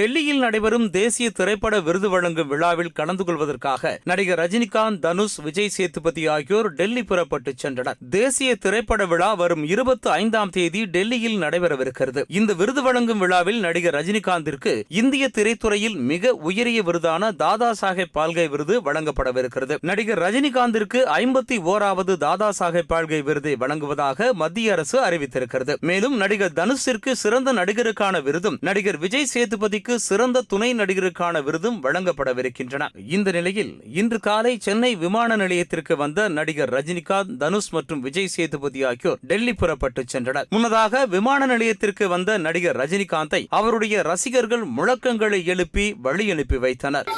டெல்லியில் நடைபெறும் தேசிய திரைப்பட விருது வழங்கும் விழாவில் கலந்து கொள்வதற்காக நடிகர் ரஜினிகாந்த் தனுஷ் விஜய் சேதுபதி ஆகியோர் டெல்லி புறப்பட்டு சென்றனர். தேசிய திரைப்பட விழா வரும் இருபத்தி ஐந்தாம் தேதி டெல்லியில் நடைபெறவிருக்கிறது. இந்த விருது வழங்கும் விழாவில் நடிகர் ரஜினிகாந்திற்கு இந்திய திரைத்துறையில் மிக உயரிய விருதான தாதா சாஹேப் பால்கே விருது வழங்கப்படவிருக்கிறது. நடிகர் ரஜினிகாந்திற்கு ஐம்பத்தி ஓராவது தாதா சாஹேப் பால்கே விருதை வழங்குவதாக மத்திய அரசு அறிவித்திருக்கிறது. மேலும் நடிகர் தனுஷிற்கு சிறந்த நடிகருக்கான விருதும் நடிகர் விஜய் சேதுபதிக்கு சிறந்த துணை நடிகருக்கான விருதும் வழங்கப்படவிருக்கின்றன. இந்த நிலையில் இன்று காலை சென்னை விமான நிலையத்திற்கு வந்த நடிகர் ரஜினிகாந்த் தனுஷ் மற்றும் விஜய் சேதுபதி ஆகியோர் டெல்லி புறப்பட்டு சென்றனர். முன்னதாக விமான நிலையத்திற்கு வந்த நடிகர் ரஜினிகாந்தை அவருடைய ரசிகர்கள் முழக்கங்களை எழுப்பி வழி அனுப்பி வைத்தனர்.